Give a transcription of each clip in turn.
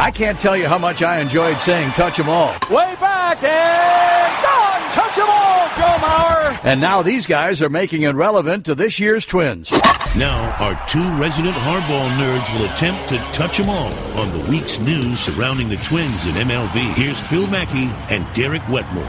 I can't tell you how much I enjoyed saying touch 'em all. Way back and gone. Touch 'em all, Joe Mauer. And now these guys are making it relevant to this year's Twins. Now, our two resident hardball nerds will attempt to touch them all on the week's news surrounding the Twins in MLB. Here's Phil Mackey and Derek Wetmore.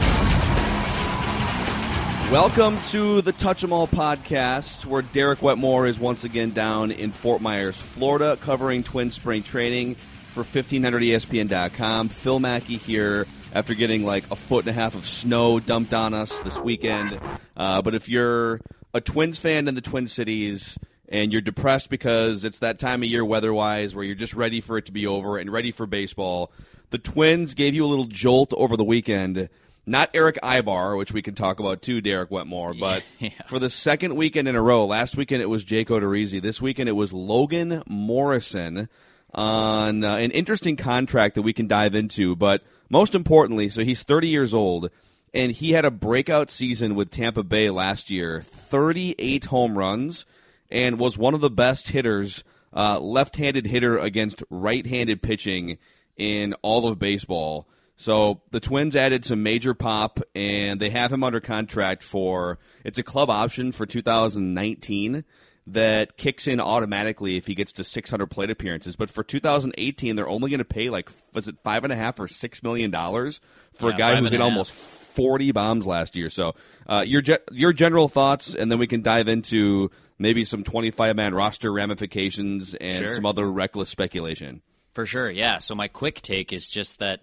Welcome to the Touch 'em All podcast, where Derek Wetmore is once again down in Fort Myers, Florida, covering Twin Spring Training for 1500ESPN.com. Phil Mackey here after getting like a foot and a half of snow dumped on us this weekend. Uh, but if you're a Twins fan in the Twin Cities and you're depressed because it's that time of year weather-wise where you're just ready for it to be over and ready for baseball, the Twins gave you a little jolt over the weekend not Erick Aybar, which we can talk about too, Derek Wetmore, but Yeah. for the second weekend in a row. Last weekend it was Jake Odorizzi. This weekend it was Logan Morrison on uh, an interesting contract that we can dive into. But most importantly, so he's 30 years old, and he had a breakout season with Tampa Bay last year 38 home runs, and was one of the best hitters, uh, left handed hitter against right handed pitching in all of baseball. So the Twins added some major pop, and they have him under contract for it's a club option for 2019 that kicks in automatically if he gets to 600 plate appearances. But for 2018, they're only going to pay like was it five and a half or six million dollars for Yeah, a guy who hit almost 40 bombs last year. So uh, your ge- your general thoughts, and then we can dive into maybe some 25 man roster ramifications and Sure. some other reckless speculation. For sure, yeah. So my quick take is just that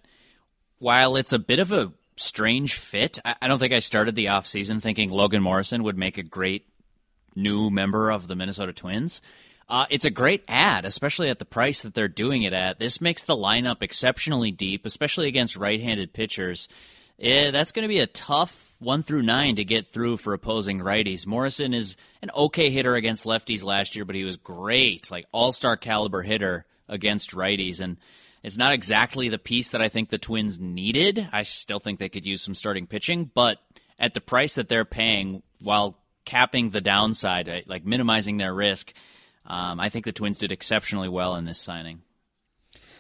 while it's a bit of a strange fit, I, I don't think I started the offseason thinking Logan Morrison would make a great new member of the Minnesota Twins. Uh, it's a great ad, especially at the price that they're doing it at. This makes the lineup exceptionally deep, especially against right-handed pitchers. Eh, that's going to be a tough one through nine to get through for opposing righties. Morrison is an okay hitter against lefties last year, but he was great, like all-star caliber hitter against righties, and it's not exactly the piece that I think the Twins needed. I still think they could use some starting pitching, but at the price that they're paying, while capping the downside, eh, like minimizing their risk, um, I think the Twins did exceptionally well in this signing.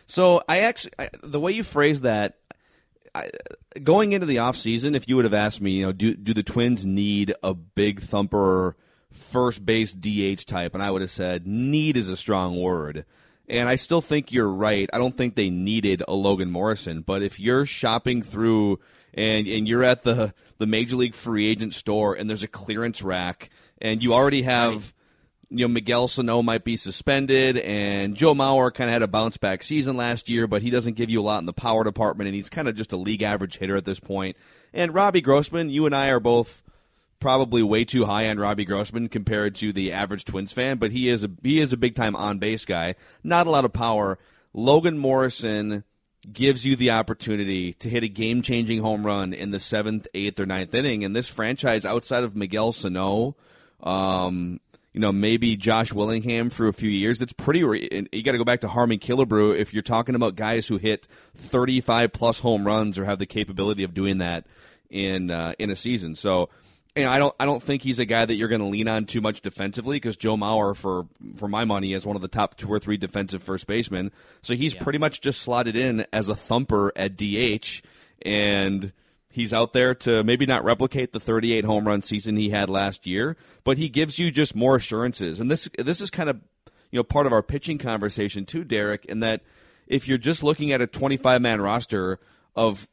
So I actually, I, the way you phrased that, I, going into the offseason, if you would have asked me, you know, do do the Twins need a big thumper first base DH type, and I would have said need is a strong word. And I still think you're right. I don't think they needed a Logan Morrison, but if you're shopping through and and you're at the the major league free agent store and there's a clearance rack and you already have you know Miguel Sano might be suspended, and Joe Mauer kind of had a bounce back season last year, but he doesn't give you a lot in the power department, and he's kind of just a league average hitter at this point. And Robbie Grossman, you and I are both probably way too high on Robbie Grossman compared to the average Twins fan, but he is a he is a big time on base guy. Not a lot of power. Logan Morrison gives you the opportunity to hit a game changing home run in the seventh, eighth, or ninth inning. And this franchise, outside of Miguel Sano, um, you know, maybe Josh Willingham for a few years. That's pretty. Re- you got to go back to Harmon Killebrew if you're talking about guys who hit 35 plus home runs or have the capability of doing that in uh, in a season. So, you know, I don't I don't think he's a guy that you're going to lean on too much defensively because Joe Mauer, for for my money, is one of the top two or three defensive first basemen. So he's pretty much just slotted in as a thumper at DH and he's out there to maybe not replicate the 38 home run season he had last year, but he gives you just more assurances. And this this is kind of you know part of our pitching conversation too, Derek, in that if you're just looking at a 25 man roster of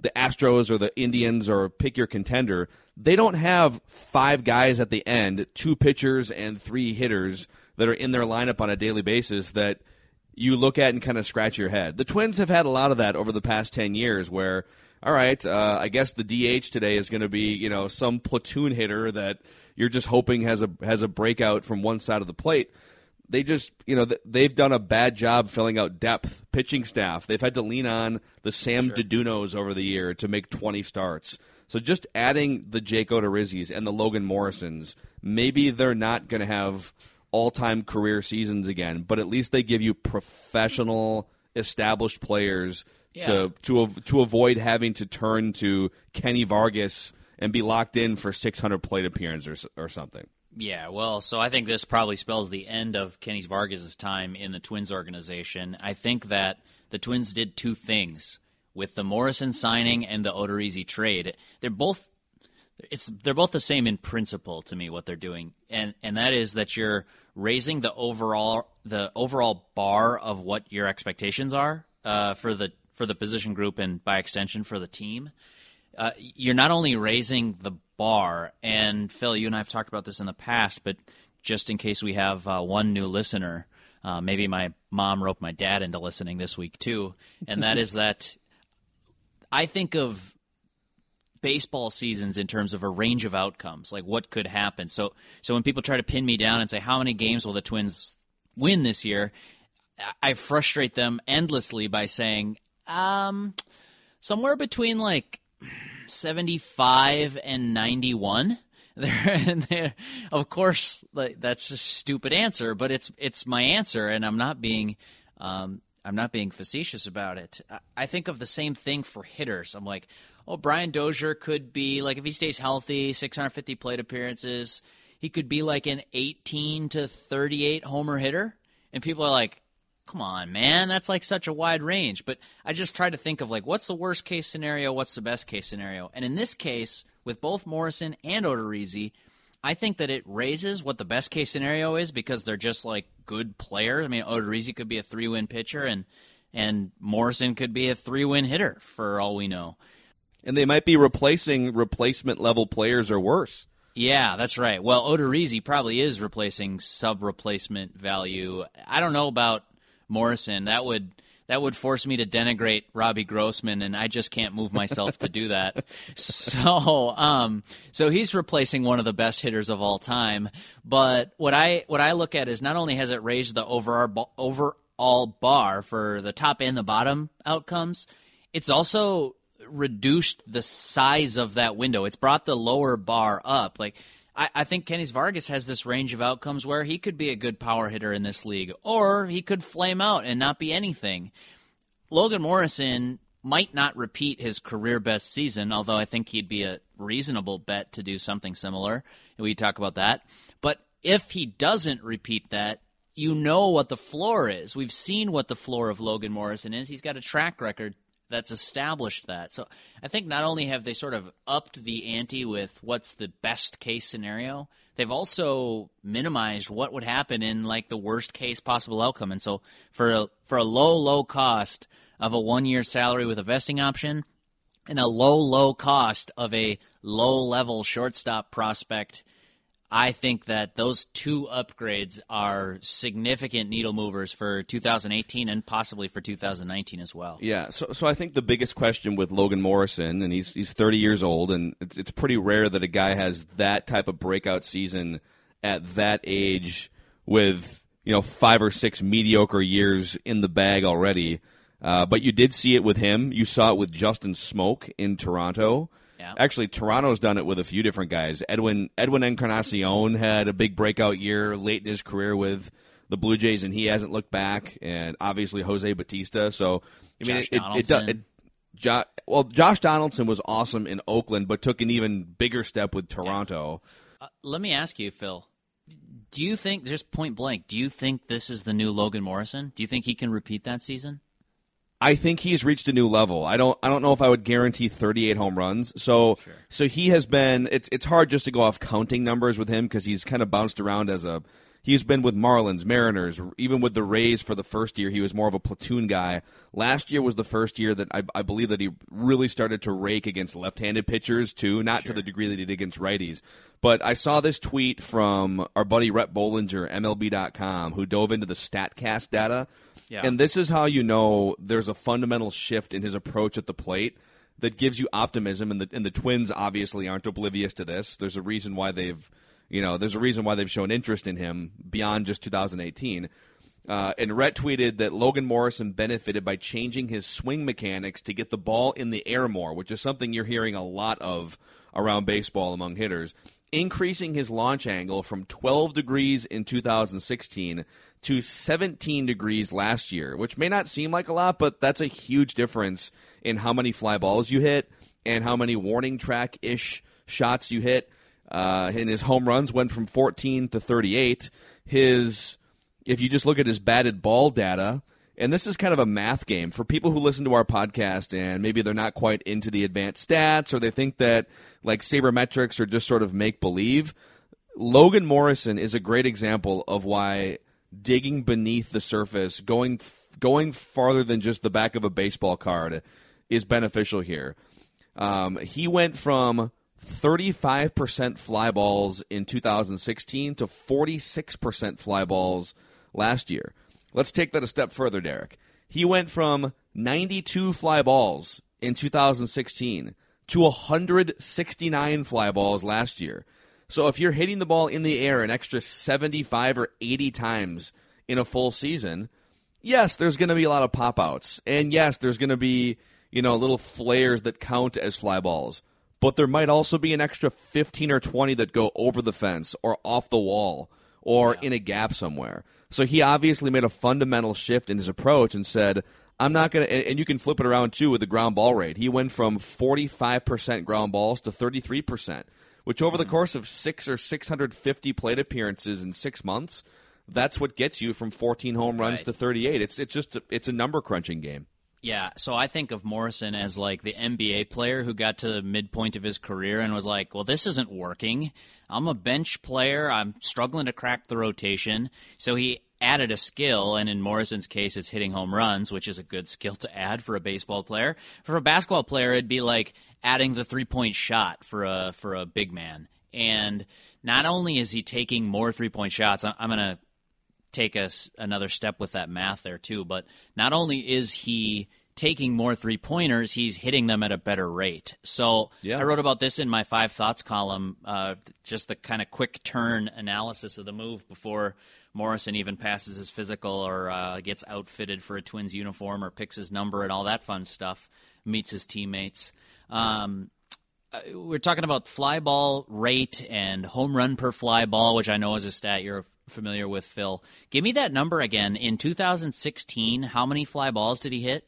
the Astros or the Indians or pick your contender, they don't have five guys at the end, two pitchers and three hitters that are in their lineup on a daily basis that you look at and kind of scratch your head. The Twins have had a lot of that over the past 10 years where all right, uh, I guess the DH today is going to be, you know, some platoon hitter that you're just hoping has a has a breakout from one side of the plate they just you know they've done a bad job filling out depth pitching staff. They've had to lean on the Sam Dedunos over the year to make 20 starts. So just adding the Jake Odorizzi's and the Logan Morrisons, maybe they're not going to have all-time career seasons again, but at least they give you professional, established players to to to avoid having to turn to Kennys Vargas and be locked in for 600 plate appearances or, or something. Yeah, well, so I think this probably spells the end of Kennys Vargas' time in the Twins organization. I think that the Twins did two things with the Morrison signing and the Odorizzi trade. They're both it's they're both the same in principle to me what they're doing, and and that is that you're raising the overall the overall bar of what your expectations are uh, for the for the position group and by extension for the team. Uh, you're not only raising the bar, and Phil, you and I have talked about this in the past, but just in case we have uh, one new listener, uh, maybe my mom roped my dad into listening this week too, and that is that I think of baseball seasons in terms of a range of outcomes, like what could happen. So, so when people try to pin me down and say how many games will the Twins win this year, I frustrate them endlessly by saying um, somewhere between like seventy-five and ninety-one. There, there, of course, like, that's a stupid answer, but it's it's my answer, and I'm not being um, I'm not being facetious about it. I think of the same thing for hitters. I'm like, oh, Brian Dozier could be like if he stays healthy, 650 plate appearances, he could be like an 18 to 38 homer hitter. And people are like, come on, man, that's like such a wide range. But I just try to think of like what's the worst case scenario, what's the best case scenario. And in this case, with both Morrison and Odorizzi, I think that it raises what the best case scenario is because they're just like good players. I mean, Odorizzi could be a three win pitcher and and Morrison could be a three win hitter for all we know. And they might be replacing replacement level players or worse. Yeah, that's right. Well, Odorizzi probably is replacing sub replacement value. I don't know about Morrison. That would that would force me to denigrate Robbie Grossman, and I just can't move myself to do that. So, um, so he's replacing one of the best hitters of all time. But what I what I look at is not only has it raised the overall overall bar for the top and the bottom outcomes, it's also reduced the size of that window. It's brought the lower bar up. Like I, I think Kennys Vargas has this range of outcomes where he could be a good power hitter in this league, or he could flame out and not be anything. Logan Morrison might not repeat his career best season, although I think he'd be a reasonable bet to do something similar. We talk about that. But if he doesn't repeat that, you know what the floor is. We've seen what the floor of Logan Morrison is. He's got a track record that's established that. So I think not only have they sort of upped the ante with what's the best case scenario, they've also minimized what would happen in like the worst case possible outcome. And so for a, for a low low cost of a one year salary with a vesting option and a low low cost of a low level shortstop prospect I think that those two upgrades are significant needle movers for 2018 and possibly for 2019 as well. Yeah, so so I think the biggest question with Logan Morrison, and he's he's 30 years old, and it's it's pretty rare that a guy has that type of breakout season at that age with you know five or six mediocre years in the bag already. Uh, but you did see it with him. You saw it with Justin Smoak in Toronto. Yeah. Actually, Toronto's done it with a few different guys. Edwin Edwin Encarnacion had a big breakout year late in his career with the Blue Jays, and he hasn't looked back. And obviously, Jose Bautista. So, I mean, Josh it, it, it, it jo- well, Josh Donaldson was awesome in Oakland, but took an even bigger step with Toronto. Uh, let me ask you, Phil. Do you think, just point blank, do you think this is the new Logan Morrison? Do you think he can repeat that season? I think he's reached a new level. I don't I don't know if I would guarantee 38 home runs. So Sure. so he has been it's it's hard just to go off counting numbers with him because he's kind of bounced around as a he's been with Marlins, Mariners, even with the Rays for the first year he was more of a platoon guy. Last year was the first year that I, I believe that he really started to rake against left-handed pitchers too, not to the degree that he did against righties. But I saw this tweet from our buddy Rhett Bollinger, MLB.com, who dove into the Statcast data. Yeah. And this is how you know there's a fundamental shift in his approach at the plate that gives you optimism. And the and the Twins obviously aren't oblivious to this. There's a reason why they've, you know, there's a reason why they've shown interest in him beyond just 2018. Uh, and Rhett tweeted that Logan Morrison benefited by changing his swing mechanics to get the ball in the air more, which is something you're hearing a lot of around baseball among hitters. Increasing his launch angle from 12 degrees in 2016 to 17 degrees last year, which may not seem like a lot, but that's a huge difference in how many fly balls you hit and how many warning track ish shots you hit. Uh, and his home runs went from 14 to 38. His, if you just look at his batted ball data, And this is kind of a math game for people who listen to our podcast and maybe they're not quite into the advanced stats or they think that like sabermetrics are just sort of make believe. Logan Morrison is a great example of why digging beneath the surface, going going farther than just the back of a baseball card, is beneficial here. Um, he went from 35% fly balls in 2016 to 46% fly balls last year. Let's take that a step further, Derek. He went from 92 fly balls in 2016 to 169 fly balls last year. So if you're hitting the ball in the air an extra 75 or 80 times in a full season, yes, there's going to be a lot of pop outs. And yes, there's going to be, you know, little flares that count as fly balls. But there might also be an extra 15 or 20 that go over the fence or off the wall or yeah. in a gap somewhere. So he obviously made a fundamental shift in his approach and said, I'm not going to, and you can flip it around too with the ground ball rate. He went from 45% ground balls to 33%, which over the hmm. course of six or 650 plate appearances in six months, that's what gets you from 14 home runs right. to 38. It's, it's just, a, it's a number crunching game. Yeah, so I think of Morrison as like the NBA player who got to the midpoint of his career and was like, well, this isn't working. I'm a bench player. I'm struggling to crack the rotation. So he added a skill, and in Morrison's case, it's hitting home runs, which is a good skill to add for a baseball player. For a basketball player, it'd be like adding the three point shot for a for a big man. And not only is he taking more three point shots, I'm, I'm going to take us another step with that math there too. But not only is he taking more three pointers, he's hitting them at a better rate. So yeah. I wrote about this in my five thoughts column, uh, just the kind of quick turn analysis of the move before Morrison even passes his physical or uh, gets outfitted for a Twins uniform or picks his number and all that fun stuff, meets his teammates. Um, uh, we're talking about fly ball rate and home run per fly ball, which I know is a stat you're familiar with, Phil. Give me that number again. In 2016, how many fly balls did he hit?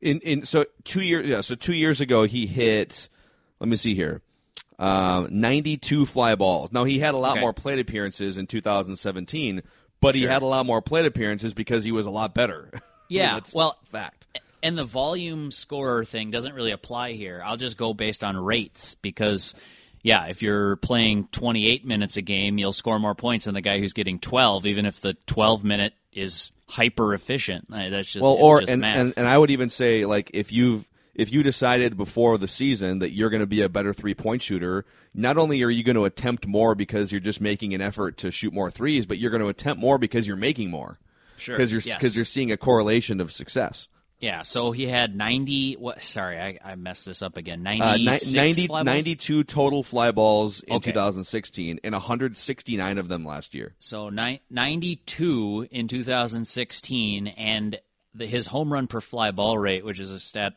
In in so two years yeah so two years ago he hit. Let me see here. Um, 92 fly balls. Now he had a lot okay. more plate appearances in 2017, but he had a lot more plate appearances because he was a lot better. Yeah, well, fact. And the volume scorer thing doesn't really apply here. I'll just go based on rates because yeah, if you're playing 28 minutes a game, you'll score more points than the guy who's getting 12, even if the 12 minute is hyper efficient. That's just well, or just and, and and I would even say like if you've if you decided before the season that you're going to be a better three point shooter, not only are you going to attempt more because you're just making an effort to shoot more threes, but you're going to attempt more because you're making more. Sure. Because you're because yes. you're seeing a correlation of success. Yeah, so he had 90. What? Sorry, I, I messed this up again. 96 uh, 90, fly 92 total fly balls in okay. 2016, and 169 of them last year. So ni- 92 in 2016, and the, his home run per fly ball rate, which is a stat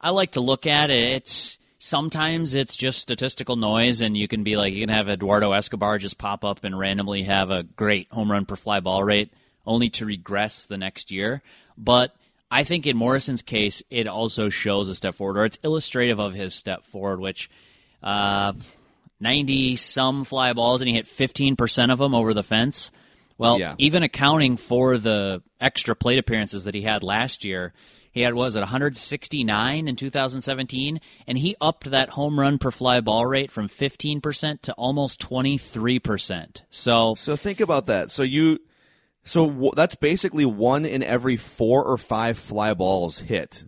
I like to look at. It's sometimes it's just statistical noise, and you can be like, you can have Eduardo Escobar just pop up and randomly have a great home run per fly ball rate, only to regress the next year, but I think in Morrison's case, it also shows a step forward, or it's illustrative of his step forward, which uh, 90 some fly balls, and he hit 15% of them over the fence. Well, yeah. even accounting for the extra plate appearances that he had last year, he had was it 169 in 2017, and he upped that home run per fly ball rate from 15% to almost 23%. So, so think about that. So you so w- that's basically one in every four or five fly balls hit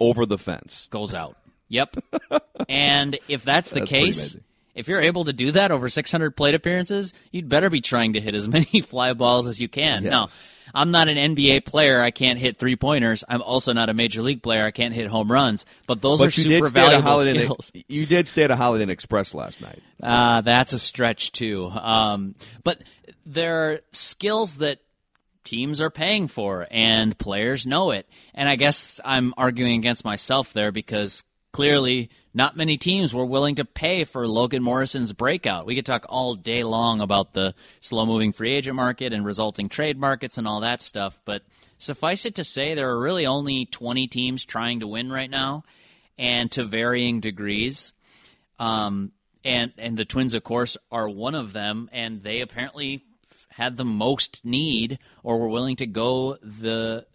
over the fence goes out. Yep. and if that's the that's case, if you're able to do that over 600 plate appearances, you'd better be trying to hit as many fly balls as you can. Yes. Now, I'm not an NBA player. I can't hit three pointers. I'm also not a major league player. I can't hit home runs. But those but are super valuable skills. You did stay at a Holiday Inn Express last night. Uh, that's a stretch too. Um, but there are skills that teams are paying for and players know it. And I guess I'm arguing against myself there because clearly not many teams were willing to pay for Logan Morrison's breakout. We could talk all day long about the slow moving free agent market and resulting trade markets and all that stuff, but suffice it to say there are really only 20 teams trying to win right now and to varying degrees. Um, and and the Twins, of course, are one of them, and they apparently had the most need or were willing to go the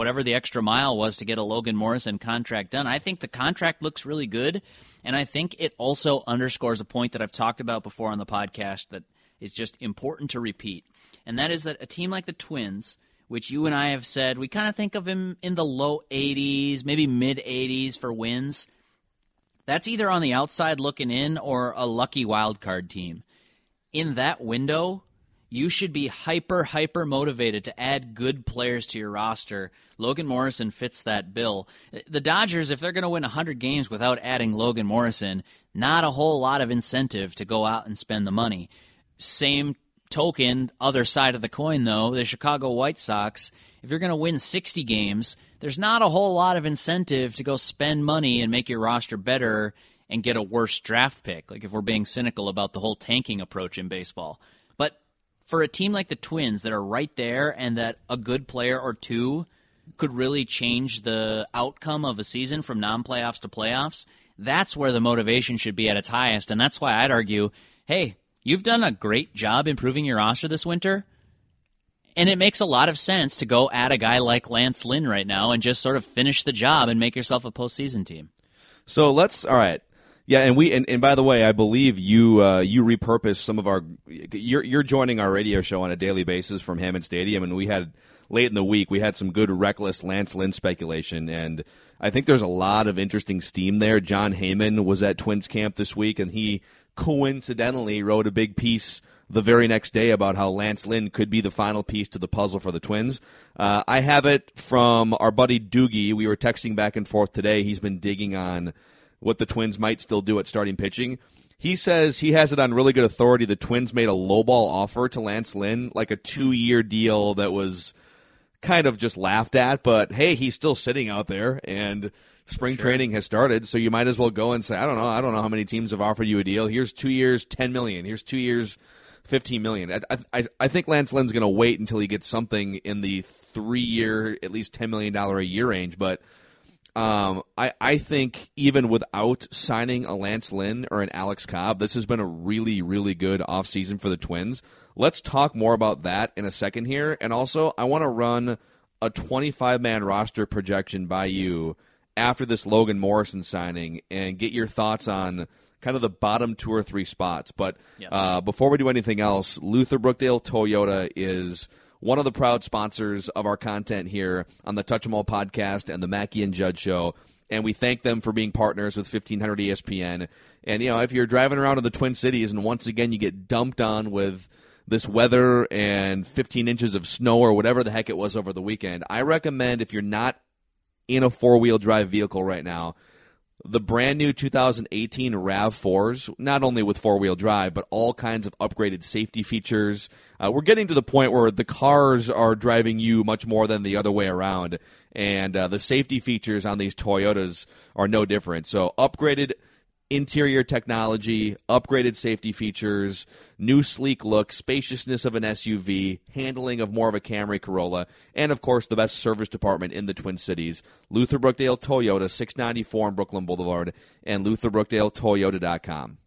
whatever the extra mile was to get a Logan Morrison contract done. I think the contract looks really good, and I think it also underscores a point that I've talked about before on the podcast that is just important to repeat. And that is that a team like the Twins, which you and I have said we kind of think of him in the low 80s, maybe mid 80s for wins. That's either on the outside looking in or a lucky wild card team. In that window, you should be hyper, hyper motivated to add good players to your roster. Logan Morrison fits that bill. The Dodgers, if they're going to win 100 games without adding Logan Morrison, not a whole lot of incentive to go out and spend the money. Same token, other side of the coin, though, the Chicago White Sox, if you're going to win 60 games, there's not a whole lot of incentive to go spend money and make your roster better and get a worse draft pick. Like if we're being cynical about the whole tanking approach in baseball. For a team like the Twins that are right there and that a good player or two could really change the outcome of a season from non playoffs to playoffs, that's where the motivation should be at its highest. And that's why I'd argue hey, you've done a great job improving your roster this winter. And it makes a lot of sense to go at a guy like Lance Lynn right now and just sort of finish the job and make yourself a postseason team. So let's all right. Yeah, and we and, and by the way, I believe you uh, you repurposed some of our. You're you're joining our radio show on a daily basis from Hammond Stadium, and we had late in the week we had some good reckless Lance Lynn speculation, and I think there's a lot of interesting steam there. Jon Heyman was at Twins camp this week, and he coincidentally wrote a big piece the very next day about how Lance Lynn could be the final piece to the puzzle for the Twins. Uh, I have it from our buddy Doogie. We were texting back and forth today. He's been digging on what the Twins might still do at starting pitching. He says he has it on really good authority. The Twins made a lowball offer to Lance Lynn, like a two year deal that was kind of just laughed at. But hey, he's still sitting out there, and spring sure. training has started, so you might as well go and say, I don't know, I don't know how many teams have offered you a deal. Here's two years, ten million. Here's two years, fifteen million. I I, I think Lance Lynn's going to wait until he gets something in the three year, at least ten million dollar a year range, but. Um, I, I think even without signing a Lance Lynn or an Alex Cobb, this has been a really, really good offseason for the Twins. Let's talk more about that in a second here. And also, I want to run a 25 man roster projection by you after this Logan Morrison signing and get your thoughts on kind of the bottom two or three spots. But yes. uh, before we do anything else, Luther Brookdale Toyota is one of the proud sponsors of our content here on the Touch 'em All podcast and the Mackey and Judd show. And we thank them for being partners with 1500 ESPN. And, you know, if you're driving around in the Twin Cities and once again you get dumped on with this weather and 15 inches of snow or whatever the heck it was over the weekend, I recommend if you're not in a four wheel drive vehicle right now, the brand new 2018 RAV4s, not only with four wheel drive, but all kinds of upgraded safety features. Uh, we're getting to the point where the cars are driving you much more than the other way around. And uh, the safety features on these Toyotas are no different. So, upgraded interior technology, upgraded safety features, new sleek look, spaciousness of an SUV, handling of more of a Camry Corolla, and of course the best service department in the Twin Cities. Luther Brookdale Toyota, 694 on Brooklyn Boulevard, and LutherBrookdaleToyota.com.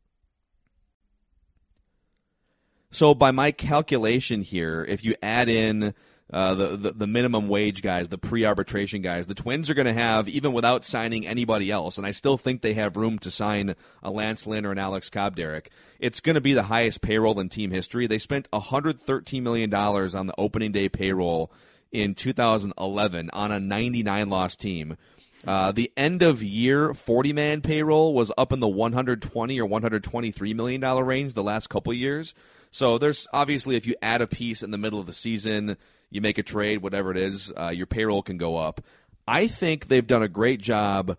So by my calculation here, if you add in uh, the, the, the minimum wage guys, the pre arbitration guys. The Twins are going to have even without signing anybody else, and I still think they have room to sign a Lance Lynn or an Alex Cobb. Derek, it's going to be the highest payroll in team history. They spent 113 million dollars on the opening day payroll in 2011 on a 99 loss team. Uh, the end of year 40 man payroll was up in the 120 or 123 million dollar range the last couple years. So there's obviously if you add a piece in the middle of the season, you make a trade, whatever it is, uh, your payroll can go up. I think they've done a great job,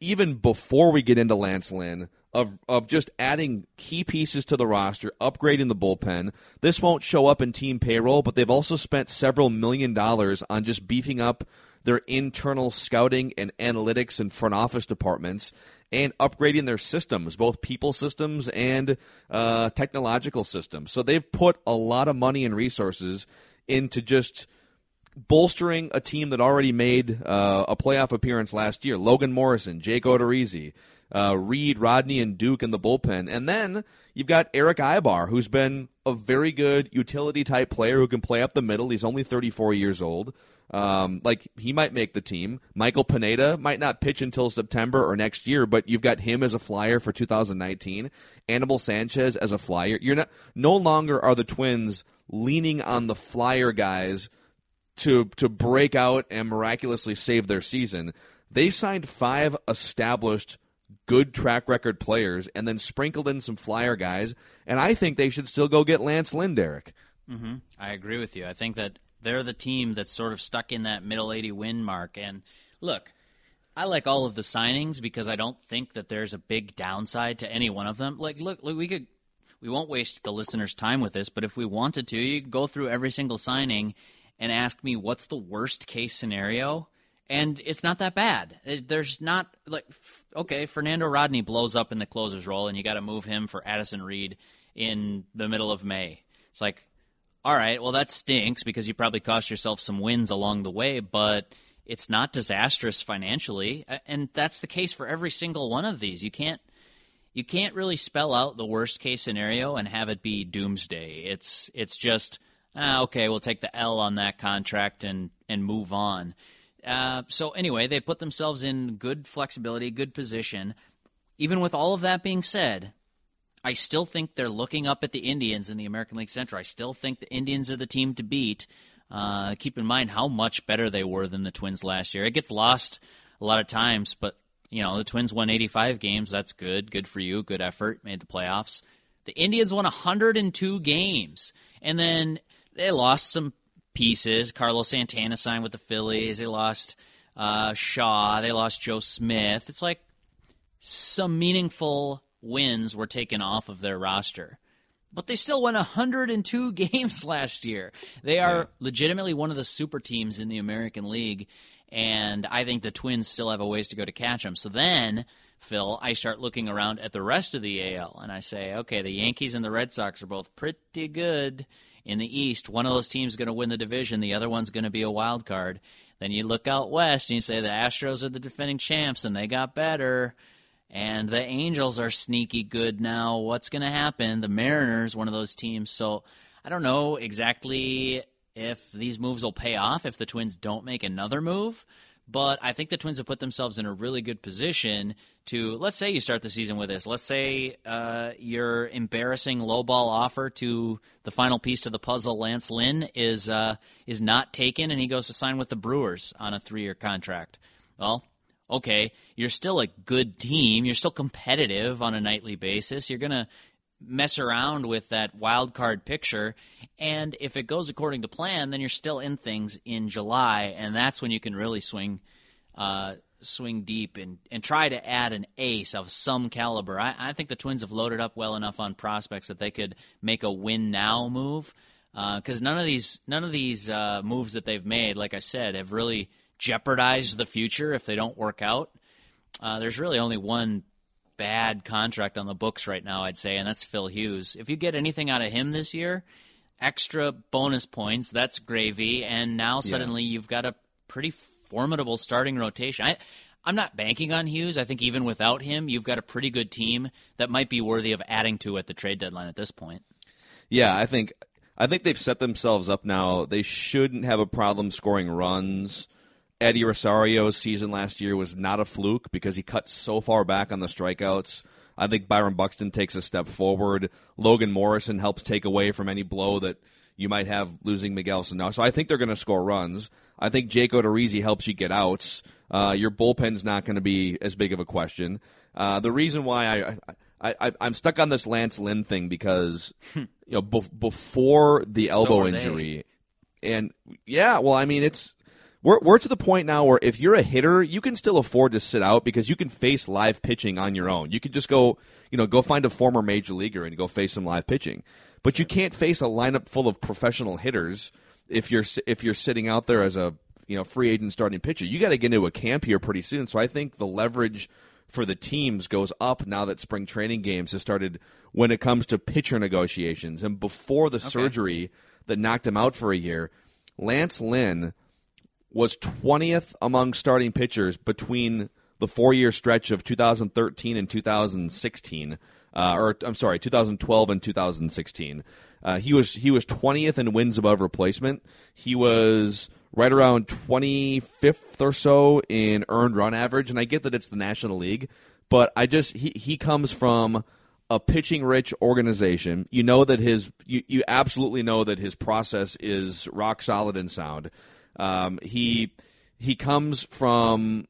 even before we get into Lance Lynn, of of just adding key pieces to the roster, upgrading the bullpen. This won't show up in team payroll, but they've also spent several million dollars on just beefing up their internal scouting and analytics and front office departments and upgrading their systems, both people systems and uh, technological systems. So they've put a lot of money and resources into just bolstering a team that already made uh, a playoff appearance last year. Logan Morrison, Jake Odorizzi, uh, Reed, Rodney, and Duke in the bullpen. And then you've got Erick Aybar, who's been a very good utility type player who can play up the middle. He's only 34 years old. Um, like he might make the team. Michael Pineda might not pitch until September or next year, but you've got him as a flyer for 2019. Anibal Sanchez as a flyer. You're not. No longer are the Twins leaning on the flyer guys to to break out and miraculously save their season. They signed five established good track record players and then sprinkled in some flyer guys. And I think they should still go get Lance Lynn, Derek. Mm-hmm. I agree with you. I think that they're the team that's sort of stuck in that middle 80 win mark. And look, I like all of the signings because I don't think that there's a big downside to any one of them. Like, look, look we could. We won't waste the listeners' time with this, but if we wanted to, you could go through every single signing and ask me what's the worst case scenario, and it's not that bad. There's not like okay, Fernando Rodney blows up in the closer's role, and you got to move him for Addison Reed in the middle of May. It's like, all right, well that stinks because you probably cost yourself some wins along the way, but it's not disastrous financially, and that's the case for every single one of these. You can't you can't really spell out the worst case scenario and have it be doomsday. It's it's just ah, okay, we'll take the L on that contract and and move on. Uh, so anyway, they put themselves in good flexibility, good position. Even with all of that being said, I still think they're looking up at the Indians in the American League Central. I still think the Indians are the team to beat. Uh, keep in mind how much better they were than the Twins last year. It gets lost a lot of times, but you know, the Twins won 85 games. That's good. Good for you. Good effort. Made the playoffs. The Indians won 102 games. And then they lost some pieces. Carlos Santana signed with the Phillies. They lost uh, Shaw. They lost Joe Smith. It's like some meaningful wins were taken off of their roster. But they still won 102 games last year. They are yeah. legitimately one of the super teams in the American League and I think the Twins still have a ways to go to catch them. So then, Phil, I start looking around at the rest of the AL, and I say, okay, the Yankees and the Red Sox are both pretty good in the East. One of those teams is going to win the division. The other one's going to be a wild card. Then you look out west and you say the Astros are the defending champs, and they got better. And the Angels are sneaky good now. What's going to happen? The Mariners, one of those teams. So I don't know exactly if these moves will pay off if the Twins don't make another move. But I think the Twins have put themselves in a really good position to, let's say you start the season with this. Let's say uh, your embarrassing lowball offer to the final piece to the puzzle, Lance Lynn, is uh, is not taken, and he goes to sign with the Brewers on a three year contract. Well, okay, you're still a good team. You're still competitive on a nightly basis. You're gonna mess around with that wild card picture. And if it goes according to plan, then you're still in things in July, and that's when you can really swing. Uh, swing deep and, and try to add an ace of some caliber. I, I, think the Twins have loaded up well enough on prospects that they could make a win now move. Because uh, none of these none of these uh, moves that they've made, like I said, have really jeopardized the future if they don't work out. Uh, there's really only one bad contract on the books right now, I'd say, and that's Phil Hughes. If you get anything out of him this year, extra bonus points, that's gravy, and now suddenly yeah. you've got a pretty formidable starting rotation. I, I'm not banking on Hughes. I think even without him, you've got a pretty good team that might be worthy of adding to at the trade deadline at this point. Yeah, I think I think they've set themselves up now. They shouldn't have a problem scoring runs. Eddie Rosario's season last year was not a fluke because he cut so far back on the strikeouts. I think Byron Buxton takes a step forward. Logan Morrison helps take away from any blow that you might have losing Miguel Sano. So I think they're going to score runs. I think Jake Odorizzi helps you get outs. Uh, your bullpen's not going to be as big of a question. Uh, the reason why I, I, I am stuck on this Lance Lynn thing because you know before the elbow so injury, and yeah, well, I mean it's we're we're to the point now where if you're a hitter, you can still afford to sit out because you can face live pitching on your own. You can just go, you know, go find a former major leaguer and go face some live pitching. But you can't face a lineup full of professional hitters if you're if you're sitting out there as a you know free agent starting pitcher. You got to get into a camp here pretty soon. So I think the leverage for the teams goes up now that spring training games have started when it comes to pitcher negotiations. And before the okay. surgery that knocked him out for a year, Lance Lynn was 20th among starting pitchers between the four year stretch of 2013 and 2016. Uh, or I'm sorry, 2012 and 2016. Uh, he was he was 20th in wins above replacement. He was right around 25th or so in earned run average, and I get that it's the National League, but I just he he comes from a pitching rich organization. You know that his you, you absolutely know that his process is rock solid and sound. Um, he he comes from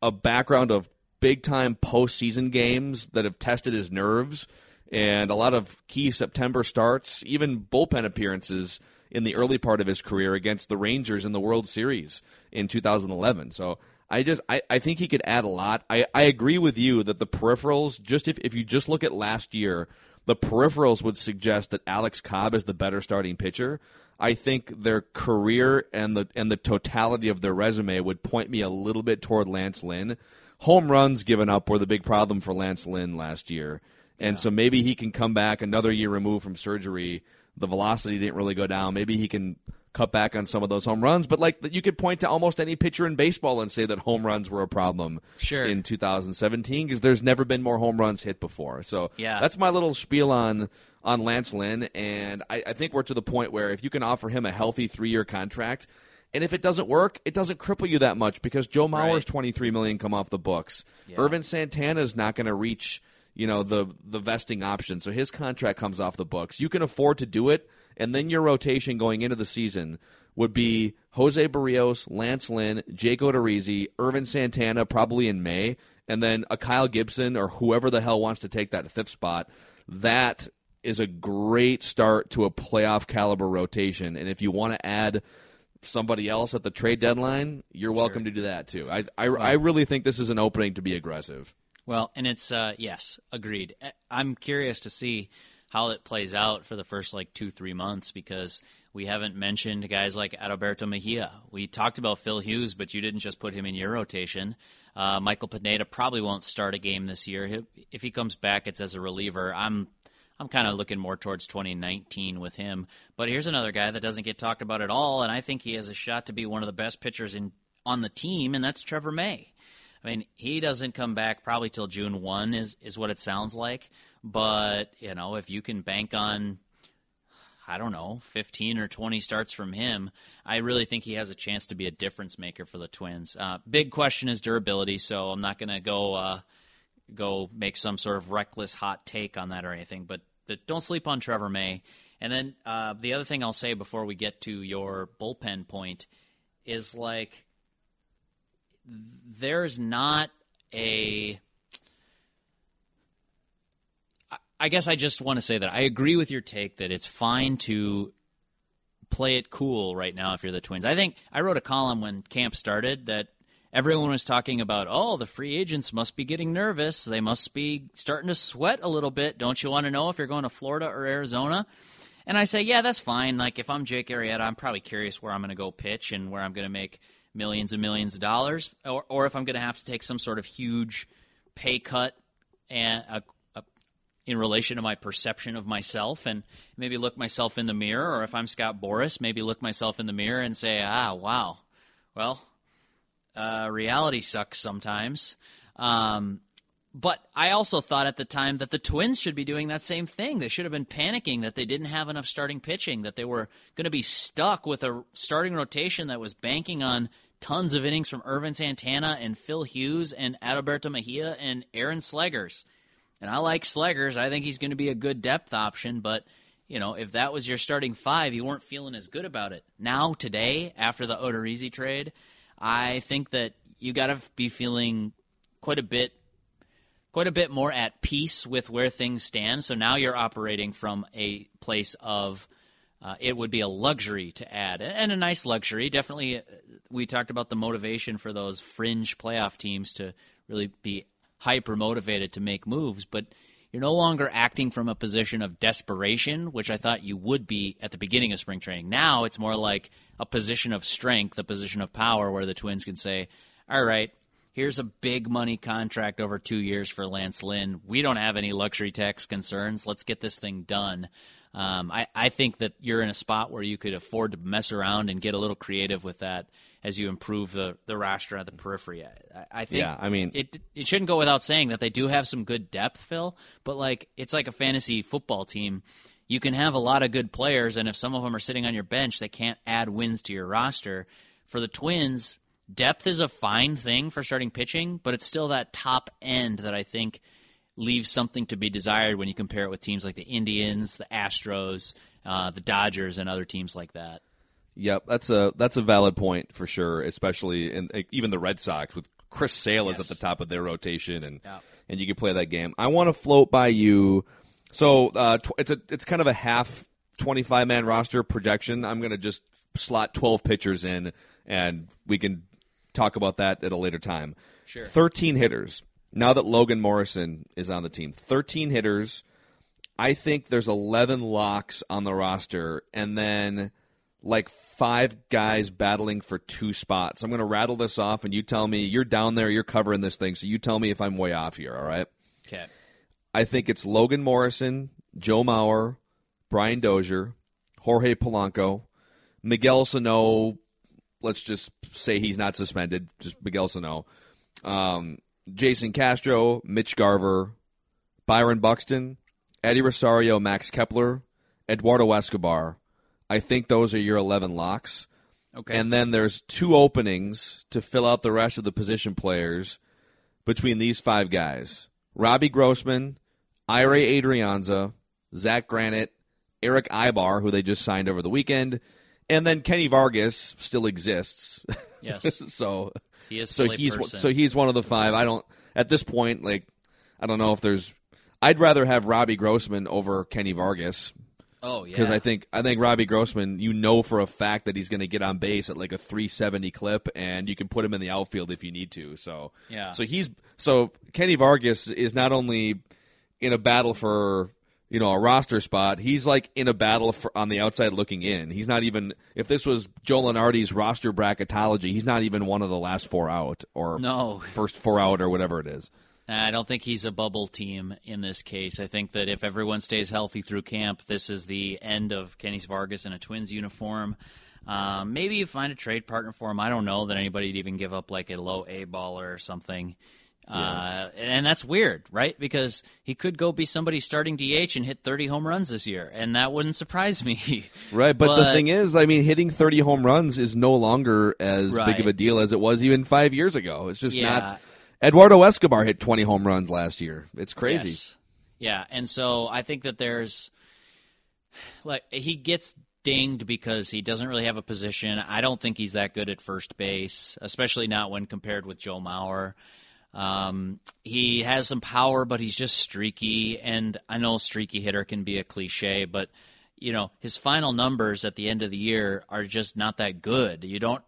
a background of big time postseason games that have tested his nerves and a lot of key September starts, even bullpen appearances in the early part of his career against the Rangers in the World Series in 2011. So I just I, I think he could add a lot. I, I agree with you that the peripherals, just if, if you just look at last year, the peripherals would suggest that Alex Cobb is the better starting pitcher. I think their career and the and the totality of their resume would point me a little bit toward Lance Lynn. Home runs given up were the big problem for Lance Lynn last year. And yeah. so maybe he can come back another year removed from surgery. The velocity didn't really go down. Maybe he can cut back on some of those home runs. But like you could point to almost any pitcher in baseball and say that home runs were a problem sure. in 2017 because there's never been more home runs hit before. So yeah. that's my little spiel on on Lance Lynn, and I, I think we're to the point where if you can offer him a healthy three year contract. And if it doesn't work, it doesn't cripple you that much because Joe Mauer's right. twenty three million come off the books. Yeah. Ervin Santana is not going to reach, you know, the the vesting option, so his contract comes off the books. You can afford to do it, and then your rotation going into the season would be Jose Berrios, Lance Lynn, Jake Odorizzi, Ervin Santana, probably in May, and then a Kyle Gibson or whoever the hell wants to take that fifth spot. That is a great start to a playoff caliber rotation. And if you want to add somebody else at the trade deadline, you're welcome sure. to do that too. I I, I, really think this is an opening to be aggressive. Well, and it's uh, yes, agreed. I'm curious to see how it plays out for the first like two three months because we haven't mentioned guys like Adalberto Mejia. We talked about Phil Hughes, but you didn't just put him in your rotation. Uh, Michael Pineda probably won't start a game this year. If he comes back, it's as a reliever. I'm I'm kind of looking more towards 2019 with him. But here's another guy that doesn't get talked about at all, and I think he has a shot to be one of the best pitchers in on the team, and that's Trevor May. I mean, he doesn't come back probably till June 1 is is what it sounds like. But, you know, if you can bank on I don't know, 15 or 20 starts from him, I really think he has a chance to be a difference maker for the Twins. Uh, big question is durability, so I'm not going to go uh, go make some sort of reckless hot take on that or anything. But don't sleep on Trevor May. And then uh, the other thing I'll say before we get to your bullpen point is like there's not a. I guess I just want to say that I agree with your take that it's fine to play it cool right now if you're the Twins. I think I wrote a column when camp started that everyone was talking about, oh, the free agents must be getting nervous. They must be starting to sweat a little bit. Don't you want to know if you're going to Florida or Arizona? And I say, yeah, that's fine. Like, if I'm Jake Arrieta, I'm probably curious where I'm going to go pitch and where I'm going to make millions and millions of dollars, or, or if I'm going to have to take some sort of huge pay cut and a, a, in relation to my perception of myself, and maybe look myself in the mirror, or if I'm Scott Boras, maybe look myself in the mirror and say, ah, wow, well, uh, reality sucks sometimes. Um, but I also thought at the time that the Twins should be doing that same thing. They should have been panicking that they didn't have enough starting pitching, that they were going to be stuck with a starting rotation that was banking on tons of innings from Ervin Santana and Phil Hughes and Adalberto Mejia and Aaron Slegers. And I like Slegers. I think he's going to be a good depth option, but you know, if that was your starting five, you weren't feeling as good about it. Now, today, after the Odorizzi trade, I think that you got to be feeling quite a bit quite a bit more at peace with where things stand. So now you're operating from a place of uh, it would be a luxury to add, and a nice luxury. Definitely, uh, we talked about the motivation for those fringe playoff teams to really be hyper motivated to make moves, but you're no longer acting from a position of desperation, which I thought you would be at the beginning of spring training. Now it's more like a position of strength, a position of power where the Twins can say, all right, here's a big money contract over two years for Lance Lynn. We don't have any luxury tax concerns. Let's get this thing done. Um, I, I think that you're in a spot where you could afford to mess around and get a little creative with that as you improve the, the roster at the periphery. I, I think Yeah, I mean- it it shouldn't go without saying that they do have some good depth, Phil. But like it's like a fantasy football team. You can have a lot of good players, and if some of them are sitting on your bench, they can't add wins to your roster. For the Twins, depth is a fine thing for starting pitching, but it's still that top end that I think leaves something to be desired when you compare it with teams like the Indians, the Astros, uh, the Dodgers, and other teams like that. Yep, that's a that's a valid point for sure, especially in like, even the Red Sox with Chris Sale is Yes. at the top of their rotation, and Yeah. and you can play that game. I want to float by you. So uh, tw- it's a it's kind of a half twenty five man roster projection. I'm going to just slot twelve pitchers in, and we can talk about that at a later time. Sure. Thirteen hitters. Now that Logan Morrison is on the team, thirteen hitters. I think there's 11 locks on the roster, and then like five guys battling for two spots. I'm going to rattle this off, and you tell me you're down there, you're covering this thing, so you tell me if I'm way off here. All right. Okay. I think it's Logan Morrison, Joe Mauer, Brian Dozier, Jorge Polanco, Miguel Sano. Let's just say he's not suspended. Just Miguel Sano. Um, Jason Castro, Mitch Garver, Byron Buxton, Eddie Rosario, Max Kepler, Eduardo Escobar. I think those are your 11 locks. Okay. And then there's two openings to fill out the rest of the position players between these five guys Robbie Grossman, Ehire Adrianza, Zach Granite, Erick Aybar, who they just signed over the weekend, and then Kenny Vargas still exists. Yes. so He is so he's person. so he's one of the five. I don't at this point like I don't know if there's. I'd rather have Robbie Grossman over Kenny Vargas oh yeah. because I think I think Robbie Grossman, you know for a fact that he's going to get on base at like a 370 clip, and you can put him in the outfield if you need to. So Yeah. so he's so Kenny Vargas is not only in a battle for you know a roster spot, he's like in a battle for, on the outside looking in. He's not even if this was Joe Lunardi's roster bracketology, he's not even one of the last four out or No. first four out or whatever it is. I don't think he's a bubble team in this case. I think that if everyone stays healthy through camp, this is the end of Kennys Vargas in a Twins uniform. Um, maybe you find a trade partner for him. I don't know that anybody'd even give up like a low A baller or something. Uh, and that's weird, right? Because he could go be somebody starting DH and hit 30 home runs this year, and that wouldn't surprise me. Right, but, the thing is, I mean, hitting 30 home runs is no longer as big of a deal as it was even five years ago. It's just Yeah. not. Eduardo Escobar hit 20 home runs last year. It's crazy. Yes. Yeah, and so I think that there's like he gets dinged because he doesn't really have a position. I don't think he's that good at first base, especially not when compared with Joe Mauer. Um, he has some power, but he's just streaky, and I know streaky hitter can be a cliche, but you know his final numbers at the end of the year are just not that good. You don't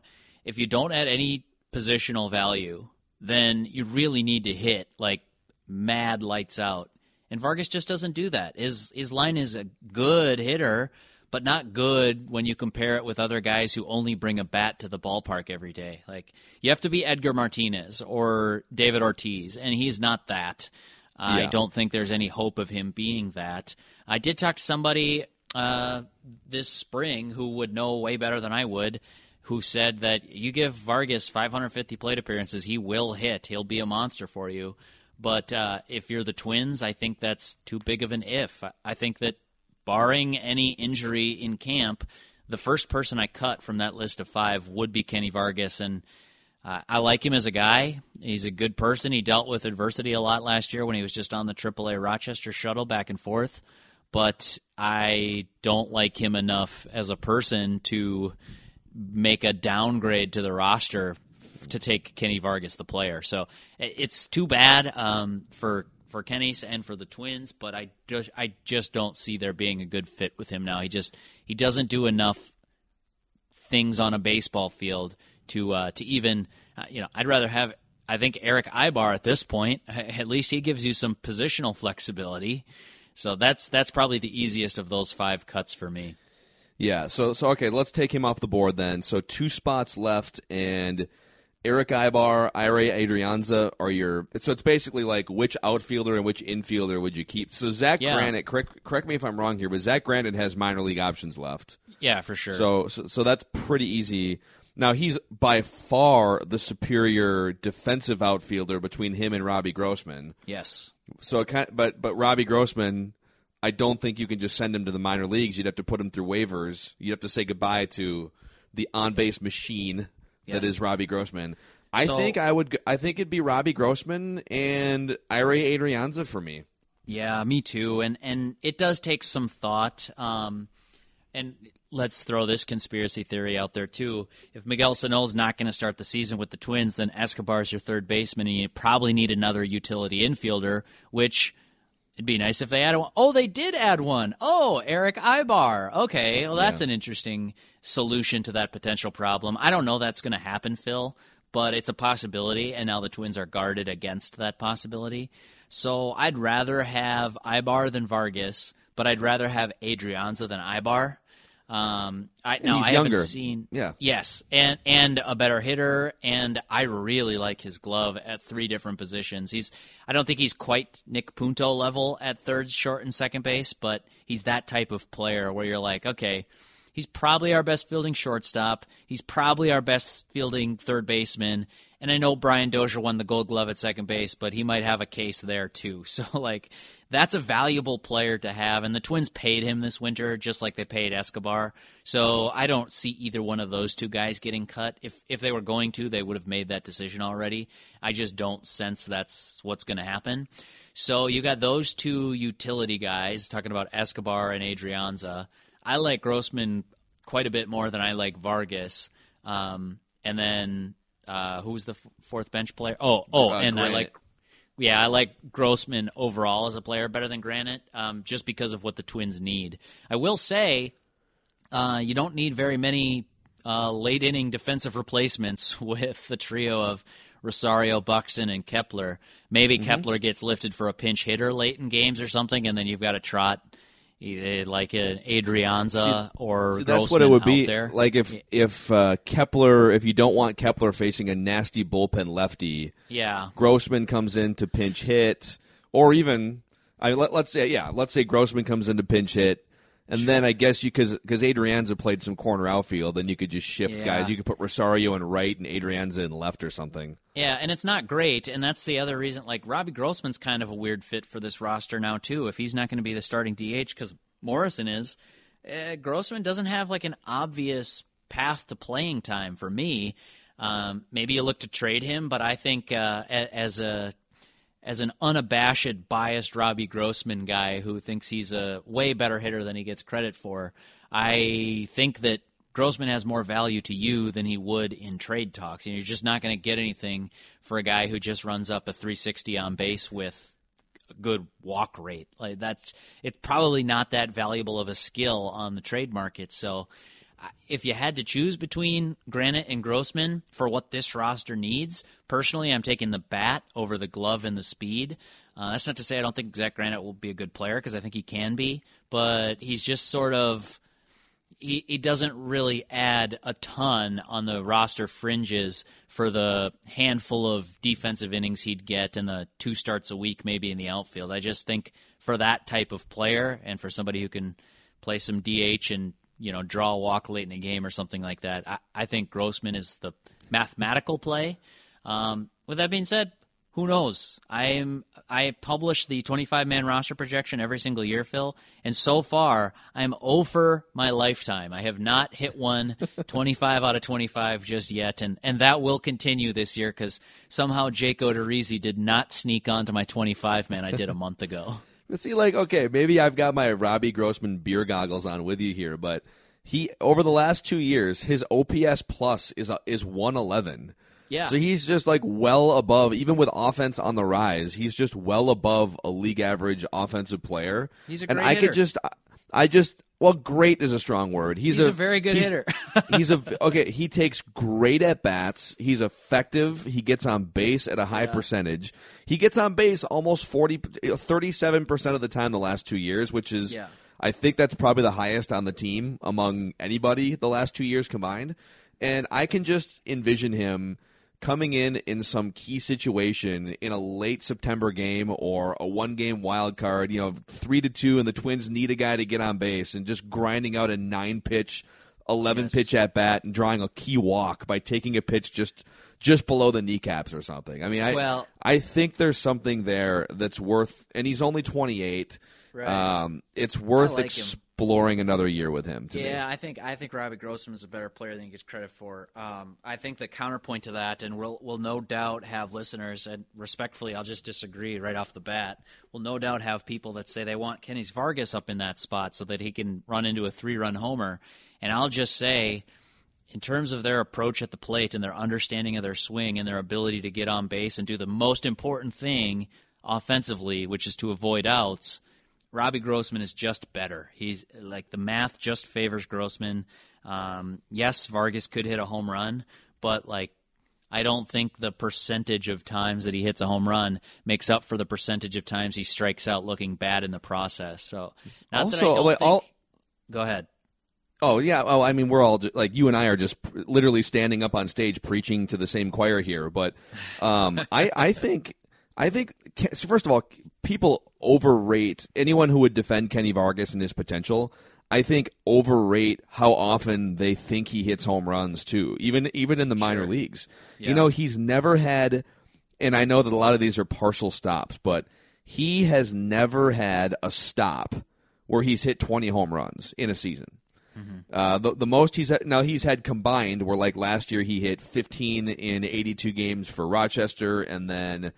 if you don't add any positional value, then you really need to hit like mad lights out. And Vargas just doesn't do that. His his line is a good hitter, but not good when you compare it with other guys who only bring a bat to the ballpark every day. Like you have to be Edgar Martinez or David Ortiz, and he's not that. I don't think there's any hope of him being that. I did talk to somebody uh, this spring who would know way better than I would, who said that you give Vargas 550 plate appearances, he will hit. He'll be a monster for you. But uh, if you're the Twins, I think that's too big of an if. I- think that barring any injury in camp, the first person I cut from that list of five would be Kenny Vargas, and uh, I like him as a guy. He's a good person. He dealt with adversity a lot last year when he was just on the AAA Rochester shuttle back and forth. But I don't like him enough as a person to make a downgrade to the roster to take Kenny Vargas, the player. So it's too bad um, for for Kenny's and for the Twins, but I just I just don't see there being a good fit with him now. He just he doesn't do enough things on a baseball field to uh, to even uh, you know I'd rather have I think Erick Aybar at this point at least he gives you some positional flexibility. So that's that's probably the easiest of those five cuts for me. Yeah. So so okay, let's take him off the board then. So two spots left, and Erick Aybar, Ehire Adrianza are your. So it's basically like which outfielder and which infielder would you keep? So Zach Yeah. Granite, correct, correct me if I'm wrong here, but Zach Granite has minor league options left. Yeah, for sure. So, so so that's pretty easy. Now he's by far the superior defensive outfielder between him and Robbie Grossman. yes. So it kind but but Robbie Grossman, I don't think you can just send him to the minor leagues. You'd have to put him through waivers. You'd have to say goodbye to the on base machine that Yes. is Robbie Grossman. I So- think I would. I think it'd be Robbie Grossman and Ehire Adrianza for me. Yeah, me too. And and it does take some thought. Um, and let's throw this conspiracy theory out there too. If Miguel Sano's not going to start the season with the Twins, then Escobar's your third baseman, and you probably need another utility infielder. Which it'd be nice if they added one. Oh, they did add one. Oh, Erick Aybar. Okay, well that's an interesting solution to that potential problem. I don't know that's going to happen, Phil, but it's a possibility. And now the Twins are guarded against that possibility. So I'd rather have Aybar than Vargas, but I'd rather have Adrianza than Aybar. Um, I he's I younger. haven't seen. Yeah. Yes, and and a better hitter, and I really like his glove at three different positions. He's I don't think he's quite Nick Punto level at third, short, and second base, but he's that type of player where you're like, okay, he's probably our best fielding shortstop. He's probably our best fielding third baseman. And I know Brian Dozier won the Gold Glove at second base, but he might have a case there too. So like that's a valuable player to have, and the Twins paid him this winter just like they paid Escobar. So I don't see either one of those two guys getting cut. If if they were going to, they would have made that decision already. I just don't sense that's what's going to happen. So you got those two utility guys talking about Escobar and Adrianza. I like Grossman quite a bit more than I like Vargas. Um, and then uh, who's the f- fourth bench player? Oh, oh, Uh, and I like yeah, I like Grossman overall as a player better than Granite, um, just because of what the Twins need. I will say, uh, you don't need very many uh, late inning defensive replacements with the trio of Rosario, Buxton, and Kepler. Maybe Mm-hmm. Kepler gets lifted for a pinch hitter late in games or something, and then you've got to trot either like an Adrianza or See, that's Grossman what it would be. there. like if if uh, Kepler, if you don't want Kepler facing a nasty bullpen lefty, yeah, Grossman comes in to pinch hit, or even I let, let's say yeah, let's say Grossman comes in to pinch hit, and then I guess you because because Adrianza played some corner outfield, then you could just shift Yeah. guys. You could put Rosario in right and Adrianza in left or something. Yeah, and it's not great, and that's the other reason. Like Robbie Grossman's kind of a weird fit for this roster now too. If he's not going to be the starting DH because Morrison is, uh, Grossman doesn't have like an obvious path to playing time for me. Um, maybe you look to trade him, but I think uh, as a as an unabashed, biased Robbie Grossman guy who thinks he's a way better hitter than he gets credit for, I think that Grossman has more value to you than he would in trade talks. And you're just not going to get anything for a guy who just runs up a 360 on base with a good walk rate. Like that's it's probably not that valuable of a skill on the trade market. So if you had to choose between Granite and Grossman for what this roster needs, personally, I'm taking the bat over the glove and the speed. Uh, that's not to say I don't think Zach Granite will be a good player because I think he can be, but he's just sort of he, he doesn't really add a ton on the roster fringes for the handful of defensive innings he'd get and the two starts a week maybe in the outfield. I just think for that type of player and for somebody who can play some DH and you know draw a walk late in a game or something like that, I, I think Grossman is the mathematical play. Um, with that being said, who knows? I am I publish the 25 man roster projection every single year, Phil, and so far I'm over my lifetime. I have not hit one 25 out of 25 just yet, and and that will continue this year because somehow Jake Odorizzi did not sneak onto my 25 man I did a month ago. See, like, okay, maybe I've got my Robbie Grossman beer goggles on with you here, but he over the last two years, his OPS plus is a, is one eleven. Yeah. So he's just like well above, even with offense on the rise, he's just well above a league average offensive player. He's a great and I hitter. could just, I just, well, great is a strong word. He's, He's a very good he's- hitter. he's a okay. He takes great at bats. He's effective. He gets on base at a high percentage. He gets on base almost 40, uh, 37 percent of the time the last two years, which is Yeah. I think that's probably the highest on the team among anybody the last two years combined. And I can just envision him coming in in some key situation in a late September game or a one game wild card, you know, three to two, and the Twins need a guy to get on base, and just grinding out a nine pitch, eleven Yes. pitch at bat, and drawing a key walk by taking a pitch just just below the kneecaps or something. I mean, I Well- I think there's something there that's worth, and he's only 28. Right. Um, it's worth like him. Exploring another year with him. To me. Yeah, I think I think Robbie Grossman is a better player than he gets credit for. Um, I think the counterpoint to that, and we'll we'll no doubt have listeners, and respectfully, I'll just disagree right off the bat. We'll no doubt have people that say they want Kennys Vargas up in that spot so that he can run into a three-run homer, and I'll just say. In terms of their approach at the plate and their understanding of their swing and their ability to get on base and do the most important thing offensively, which is to avoid outs, Robbie Grossman is just better. He's like the math just favors Grossman. Um, yes, Vargas could hit a home run, but like I don't think the percentage of times that he hits a home run makes up for the percentage of times he strikes out looking bad in the process. So not that I Also, think- all- Go ahead. Oh yeah. Oh, I mean, we're all ju- like you and I are just pr- literally standing up on stage preaching to the same choir here. But um, I, I think, I think. So first of all, people overrate anyone who would defend Kenny Vargas and his potential. I think overrate how often they think he hits home runs too. Even even in the minor leagues, you know, he's never had. And I know that a lot of these are partial stops, but he has never had a stop where he's hit 20 home runs in a season. Uh, the the most he's had, now he's had combined were like last year he hit 15 in 82 games for Rochester and then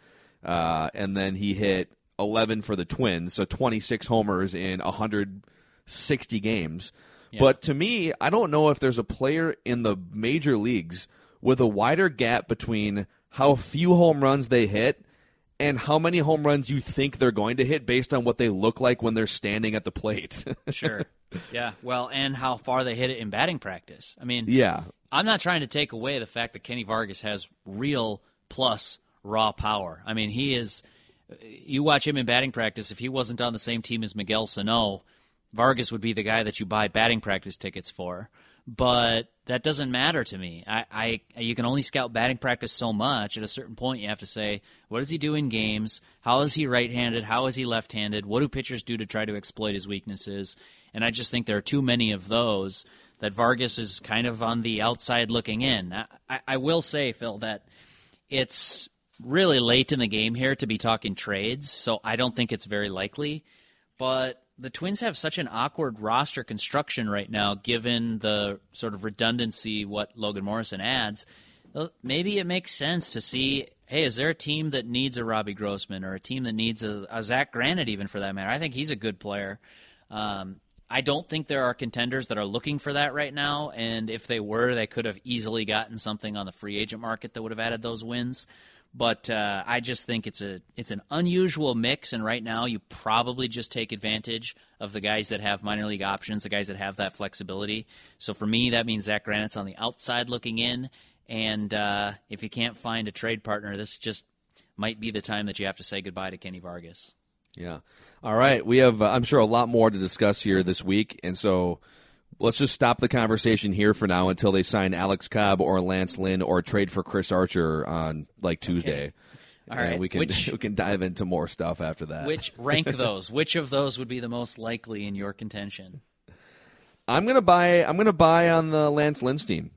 uh, and then he hit 11 for the Twins so 26 homers in 160 games. But to me, I don't know if there's a player in the major leagues with a wider gap between how few home runs they hit and how many home runs you think they're going to hit based on what they look like when they're standing at the plate. Sure. yeah. Well, and how far they hit it in batting practice. I mean, yeah. I'm not trying to take away the fact that Kenny Vargas has real plus raw power. I mean, he is. You watch him in batting practice. If he wasn't on the same team as Miguel Sano, Vargas would be the guy that you buy batting practice tickets for. But that doesn't matter to me. I, I you can only scout batting practice so much. At a certain point, you have to say, what does he do in games? How is he right-handed? How is he left-handed? What do pitchers do to try to exploit his weaknesses? And I just think there are too many of those that Vargas is kind of on the outside looking in. I, I, I will say, Phil, that it's really late in the game here to be talking trades, so I don't think it's very likely. But the Twins have such an awkward roster construction right now, given the sort of redundancy what Logan Morrison adds. Maybe it makes sense to see. Hey, is there a team that needs a Robbie Grossman or a team that needs a, a Zach Granite, even for that matter? I think he's a good player. Um, I don't think there are contenders that are looking for that right now, and if they were, they could have easily gotten something on the free agent market that would have added those wins. But uh, I just think it's a it's an unusual mix, and right now you probably just take advantage of the guys that have minor league options, the guys that have that flexibility. So for me, that means Zach Granite's on the outside looking in, and uh, if you can't find a trade partner, this just might be the time that you have to say goodbye to Kenny Vargas. Yeah. All right. We have, uh, I'm sure, a lot more to discuss here this week. And so let's just stop the conversation here for now until they sign Alex Cobb or Lance Lynn or trade for Chris Archer on like Tuesday. All And right. we can Which- we can dive into more stuff after that. Which rank those? Which of those would be the most likely in your contention? I'm gonna buy. I'm gonna buy on the Lance Lynn team.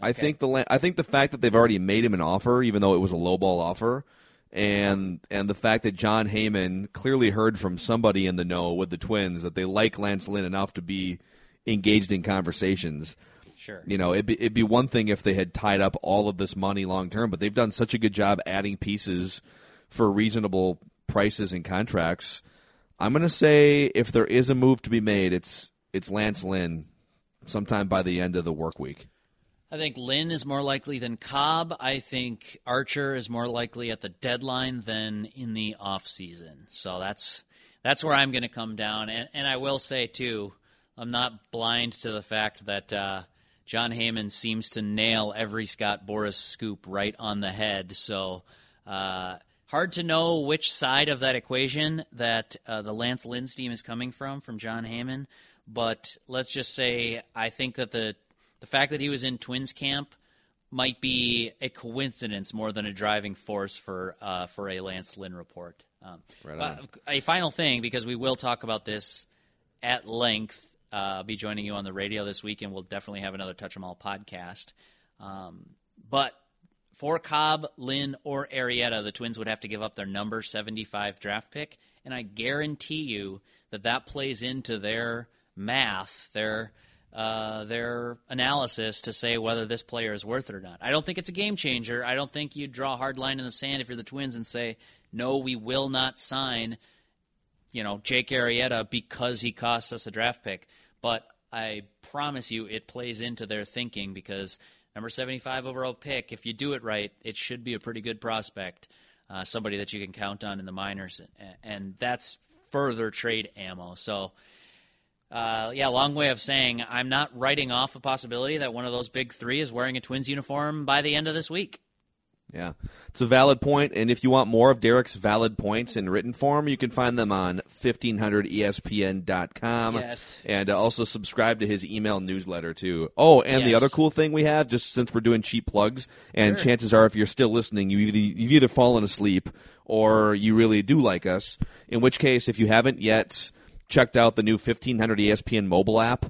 I think the I think the fact that they've already made him an offer, even though it was a lowball offer, and and the fact that Jon Heyman clearly heard from somebody in the know with the Twins that they like Lance Lynn enough to be engaged in conversations. Sure. You know, it'd be, it'd be one thing if they had tied up all of this money long term, but they've done such a good job adding pieces for reasonable prices and contracts. I'm going to say if there is a move to be made, it's it's Lance Lynn sometime by the end of the work week. I think Lynn is more likely than Cobb. I think Archer is more likely at the deadline than in the off season. So that's that's where I'm going to come down. And, and I will say too, I'm not blind to the fact that uh, Jon Heyman seems to nail every Scott Boras scoop right on the head. So uh, hard to know which side of that equation that uh, the Lance Lynn team is coming from from Jon Heyman. But let's just say I think that the the fact that he was in Twins camp might be a coincidence more than a driving force for uh, for a Lance Lynn report. Um, Right on. a final thing, because we will talk about this at length. Uh, be joining you on the radio this week, and we'll definitely have another Touch 'Em All podcast. Um, but for Cobb, Lynn, or Arrieta, the Twins would have to give up their number 75 draft pick, and I guarantee you that that plays into their math, their uh, their analysis to say whether this player is worth it or not. I don't think it's a game changer. I don't think you draw a hard line in the sand if you're the Twins and say, no, we will not sign you know, Jake Arrieta because he costs us a draft pick. But I promise you, it plays into their thinking because number 75 overall pick, if you do it right, it should be a pretty good prospect, uh, somebody that you can count on in the minors, and, that's further trade ammo. So. Uh, yeah, long way of saying I'm not writing off a possibility that one of those big three is wearing a Twins uniform by the end of this week. Yeah, it's a valid point. and if you want more of Derek's valid points in written form, you can find them on E 1500ESPN.com. Yes. And uh, also subscribe to his email newsletter, too. Oh, and the other cool thing we have, just since we're doing cheap plugs, and chances are if you're still listening, you either, you've either fallen asleep or you really do like us, in which case, if you haven't yet checked out the new 1500 ESPN mobile app,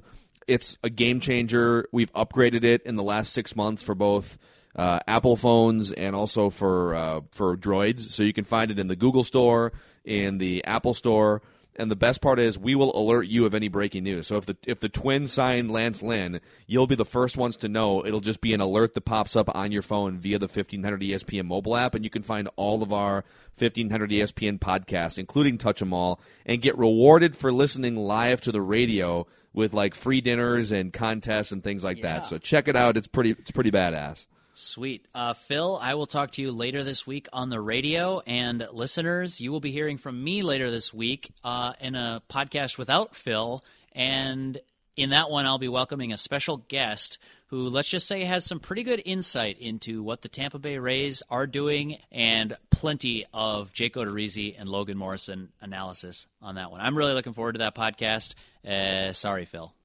it's a game changer. We've upgraded it in the last six months for both uh, Apple phones and also for uh, for Droids. So you can find it in the Google Store, in the Apple Store, and the best part is we will alert you of any breaking news. So if the if the Twins sign Lance Lynn, you'll be the first ones to know. It'll just be an alert that pops up on your phone via the 1500 ESPN mobile app, and you can find all of our 1500 ESPN podcasts, including Touch 'Em All, and get rewarded for listening live to the radio with like free dinners and contests and things like Yeah. that. So check it out. It's pretty it's pretty badass. Sweet. Uh, Phil, I will talk to you later this week on the radio. And listeners, you will be hearing from me later this week uh, in a podcast without Phil. And in that one, I'll be welcoming a special guest who, let's just say, has some pretty good insight into what the Tampa Bay Rays are doing and plenty of Jake Odorizzi and Logan Morrison analysis on that one. I'm really looking forward to that podcast. Uh, sorry, Phil.